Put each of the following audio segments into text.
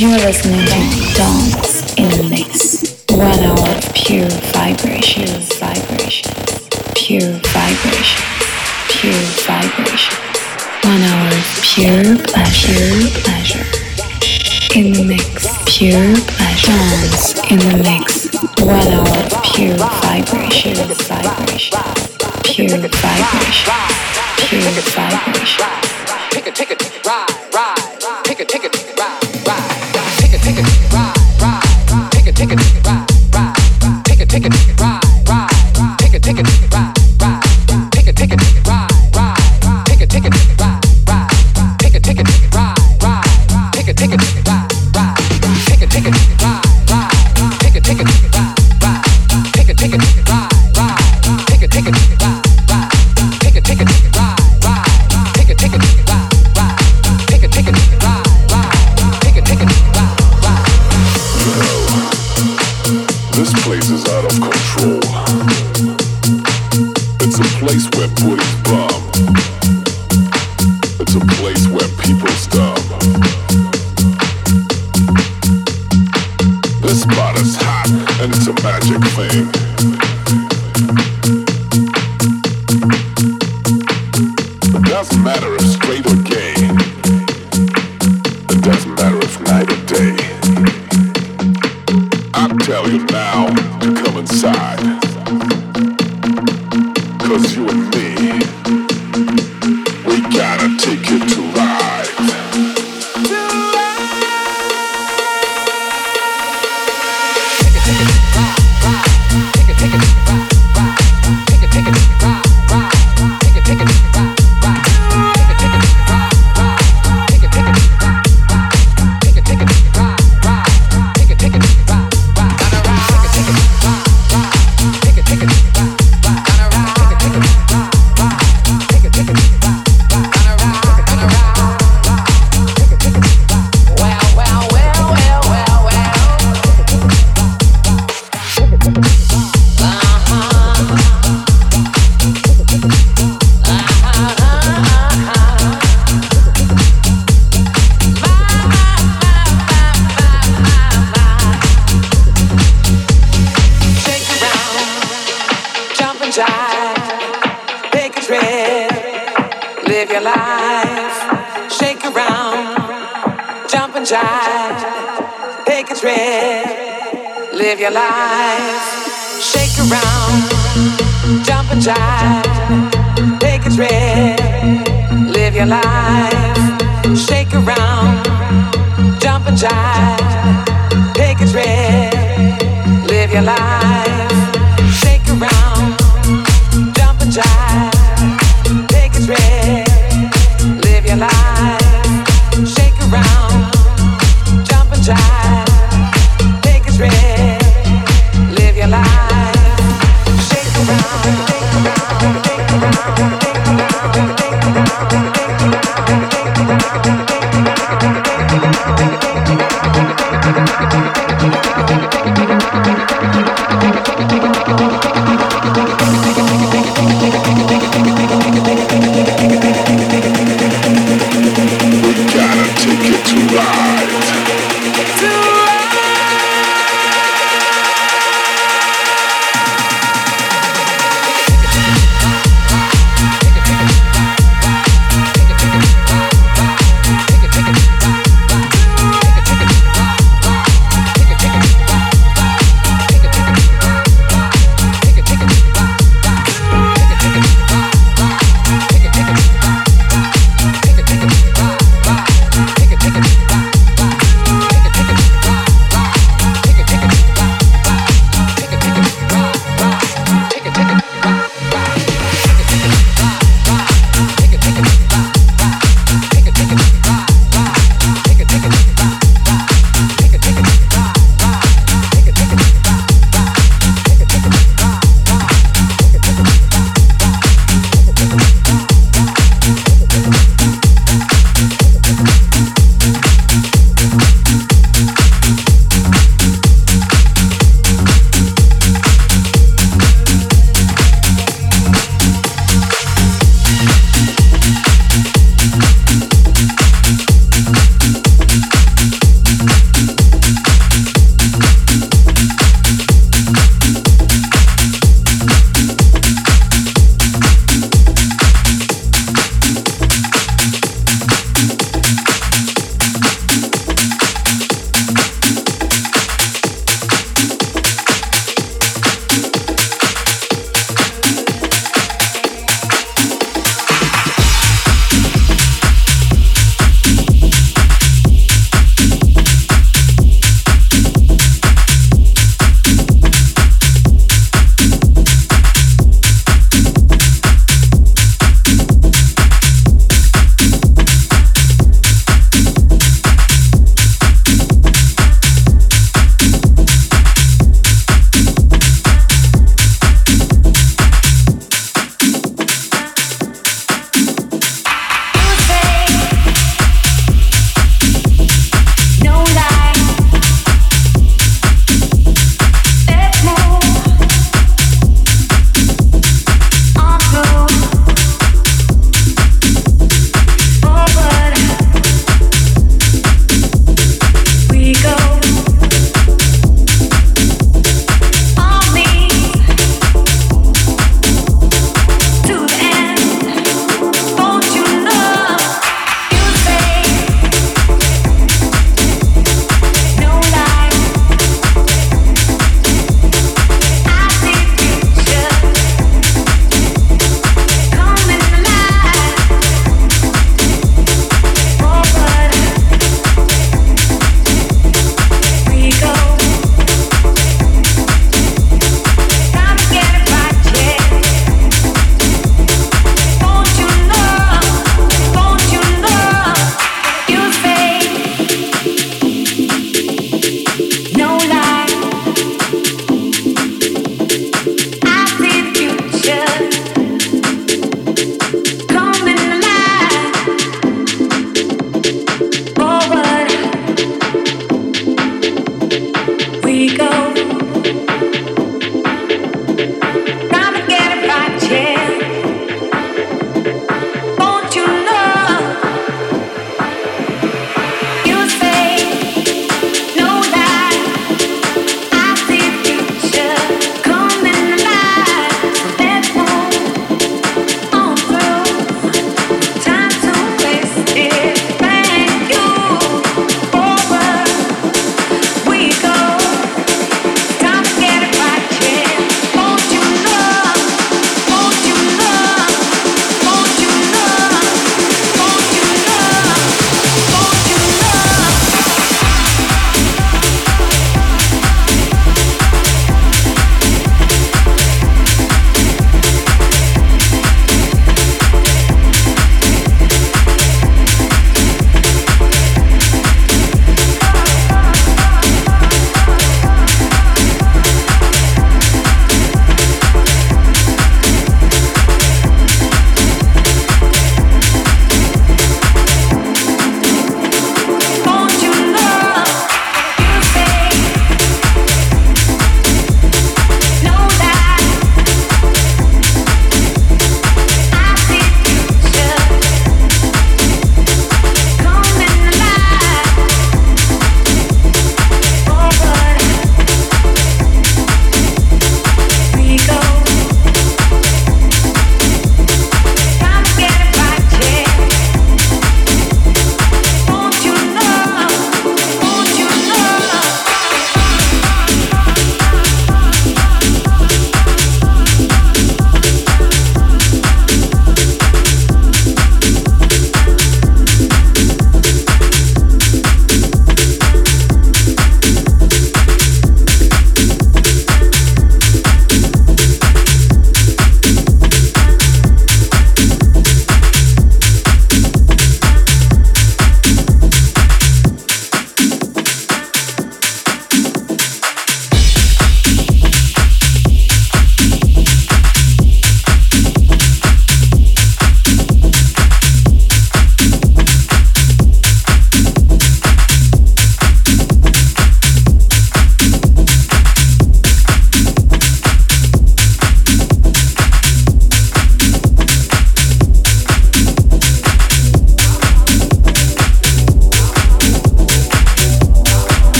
You're listening to Dance in the Mix. One hour of pure vibrations, vibration, pure vibration, pure vibration. One hour of pure pleasure, pleasure. In the mix, pure pleasure. Dance in the mix. One hour of pure vibrations, vibration, pure vibration, pure vibration. Take a, take a, ride, ride, take a, take a, ride, ride. Take a ride.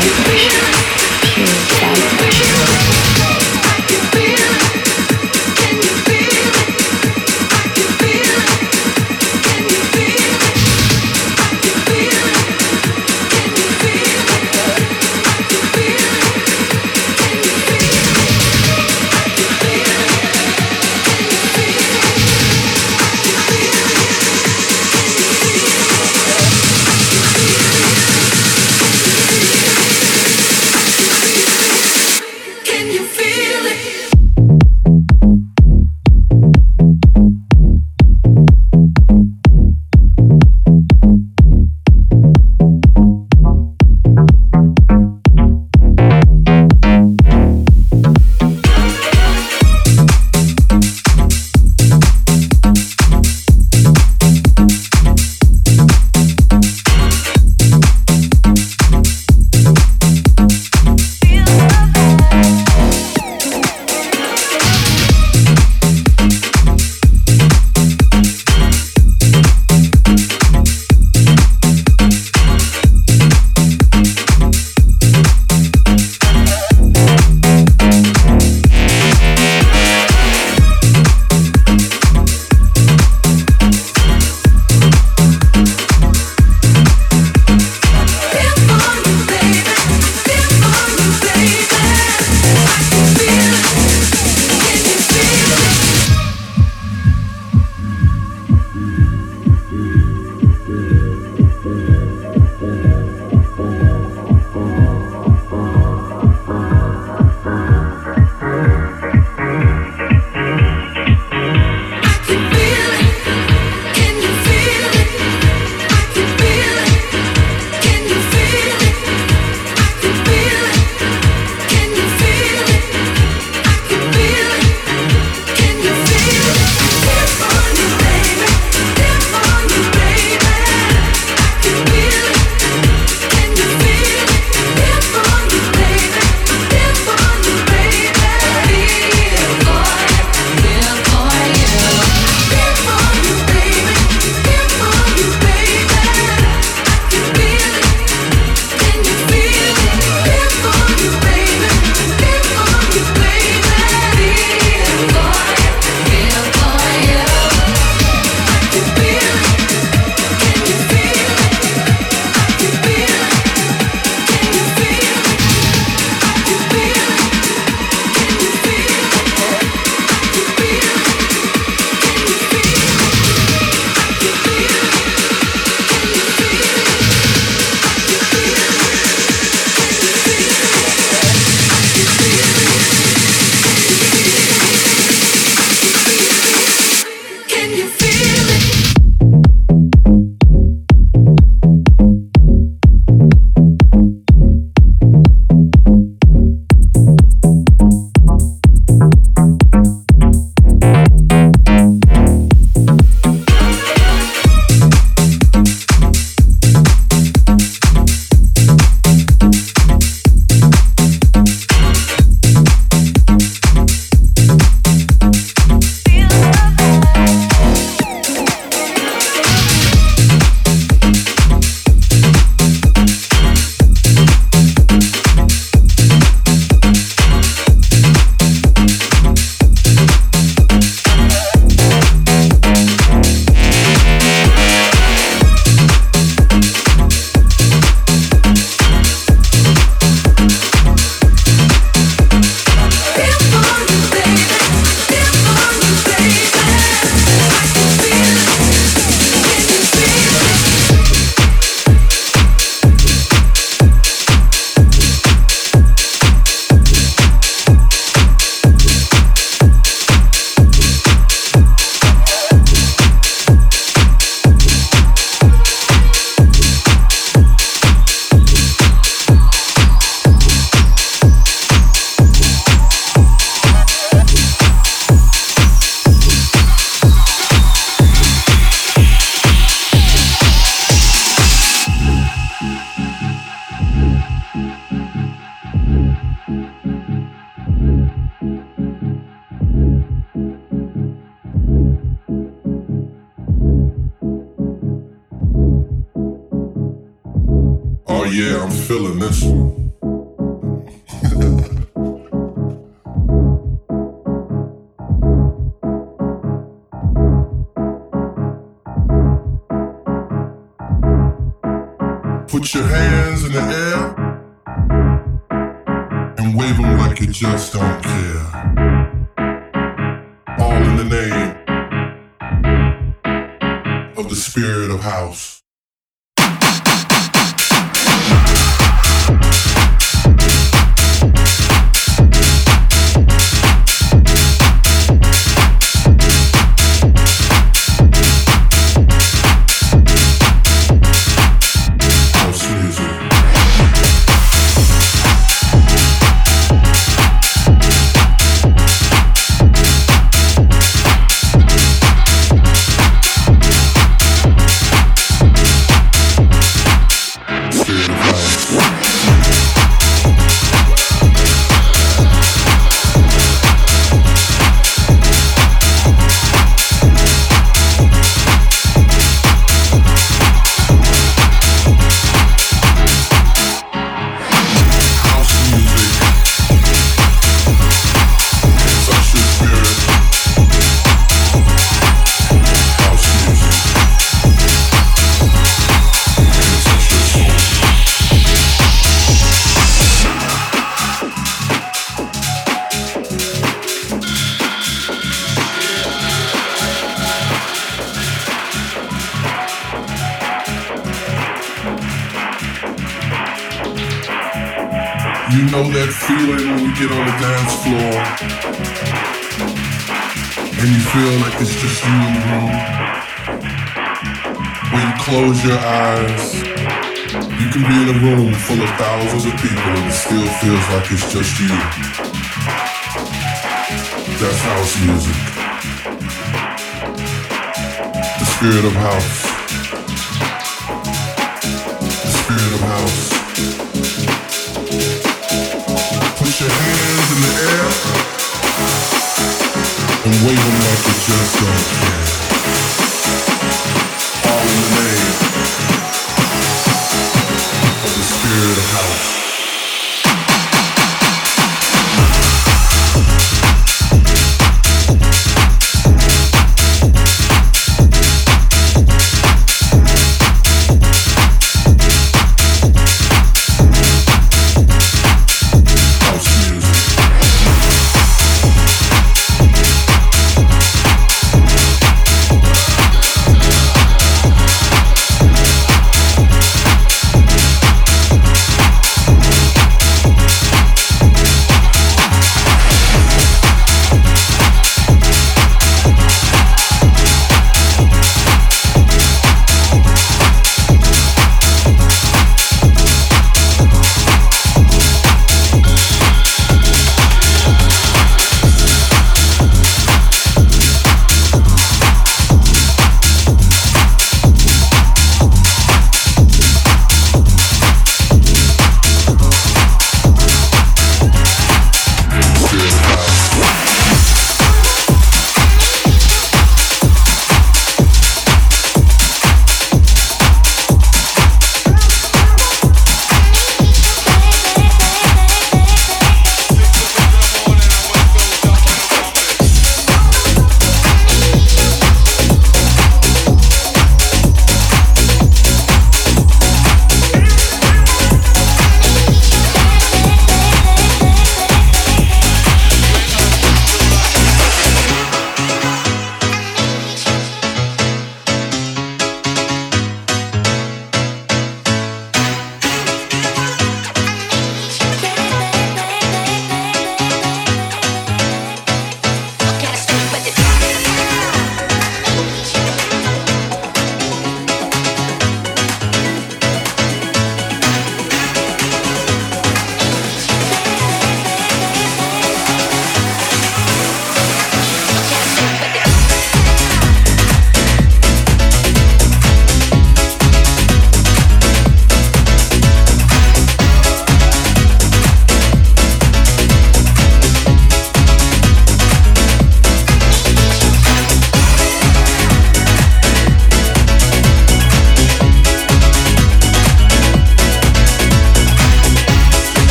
vibration, pure vibration.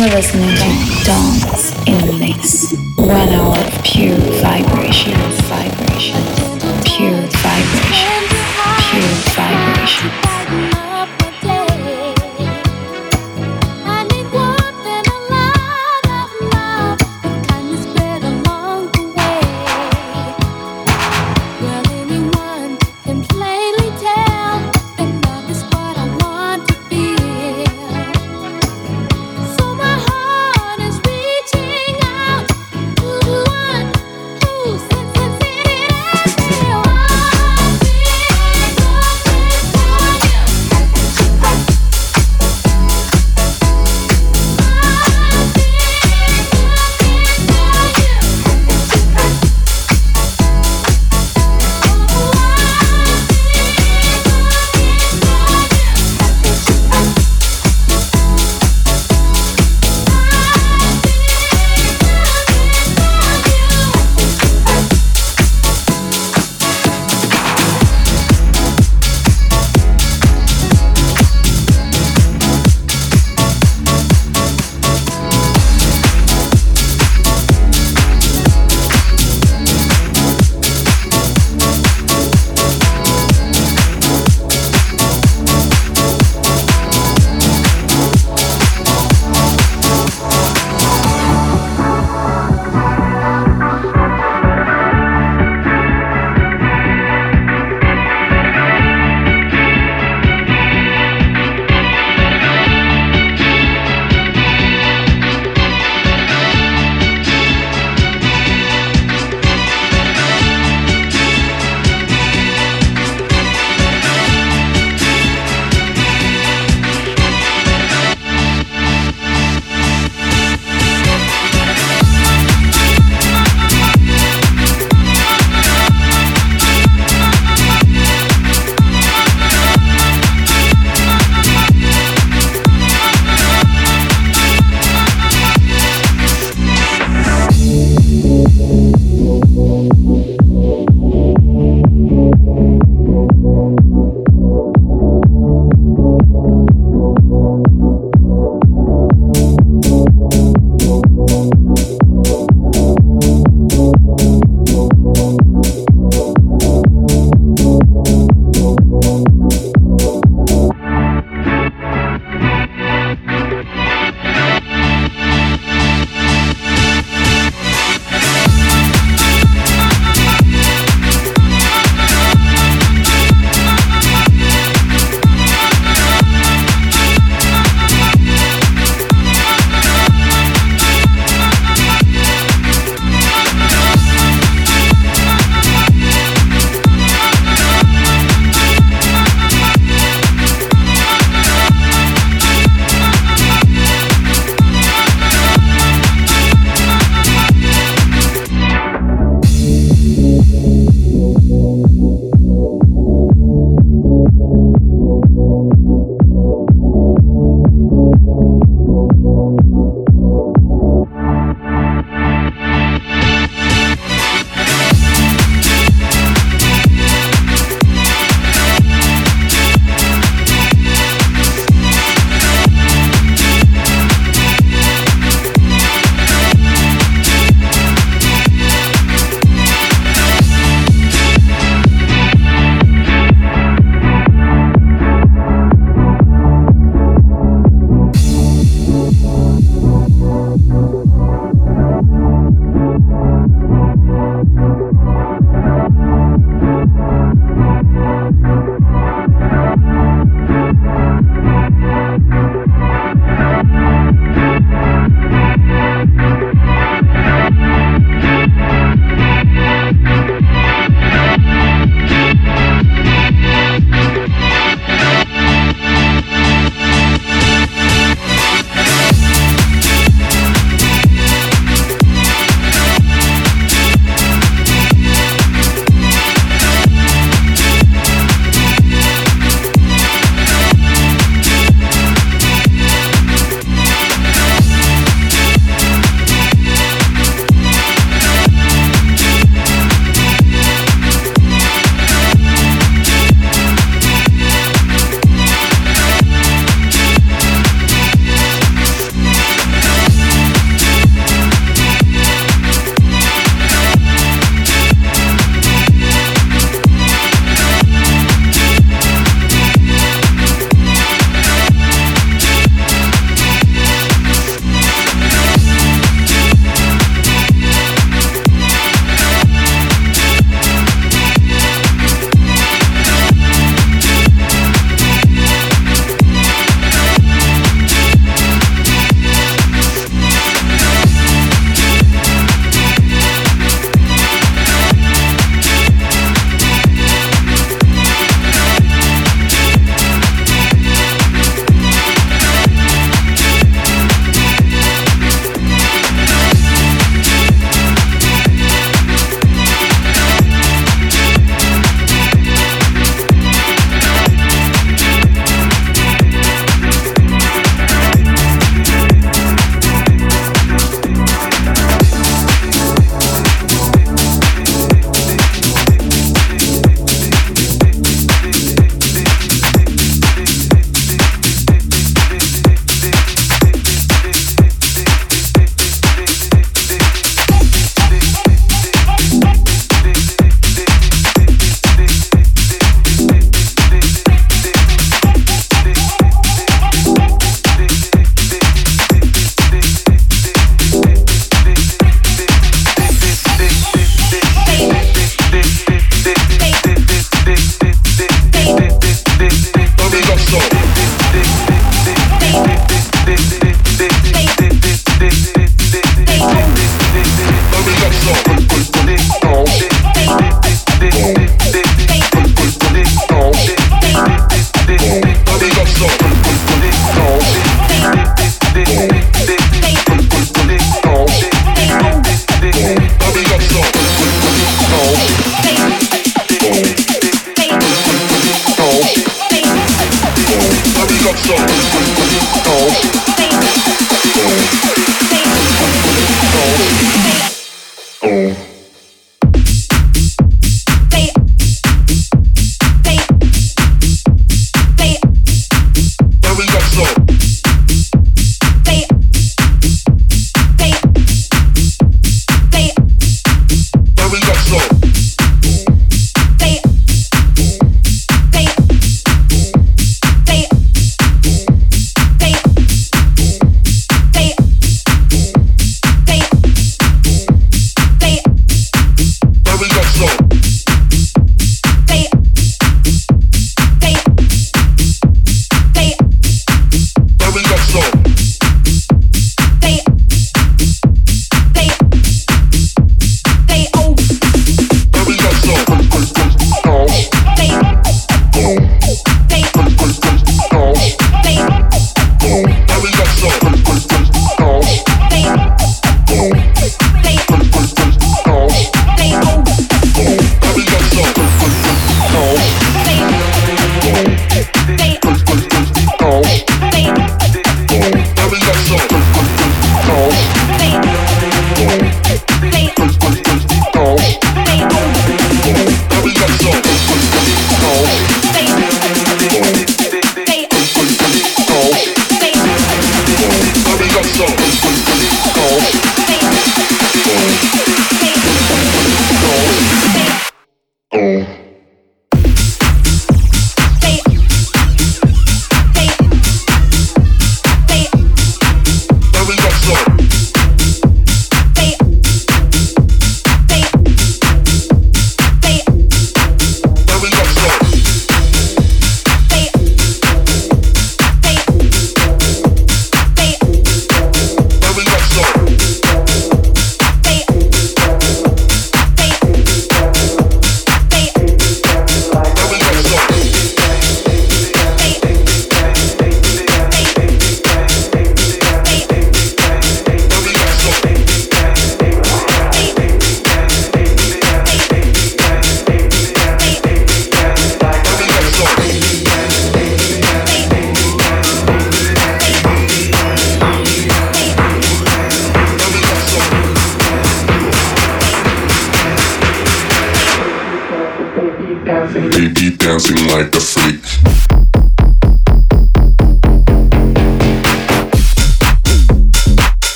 You're listening to Dance in the Mix. One hour of pure vibration,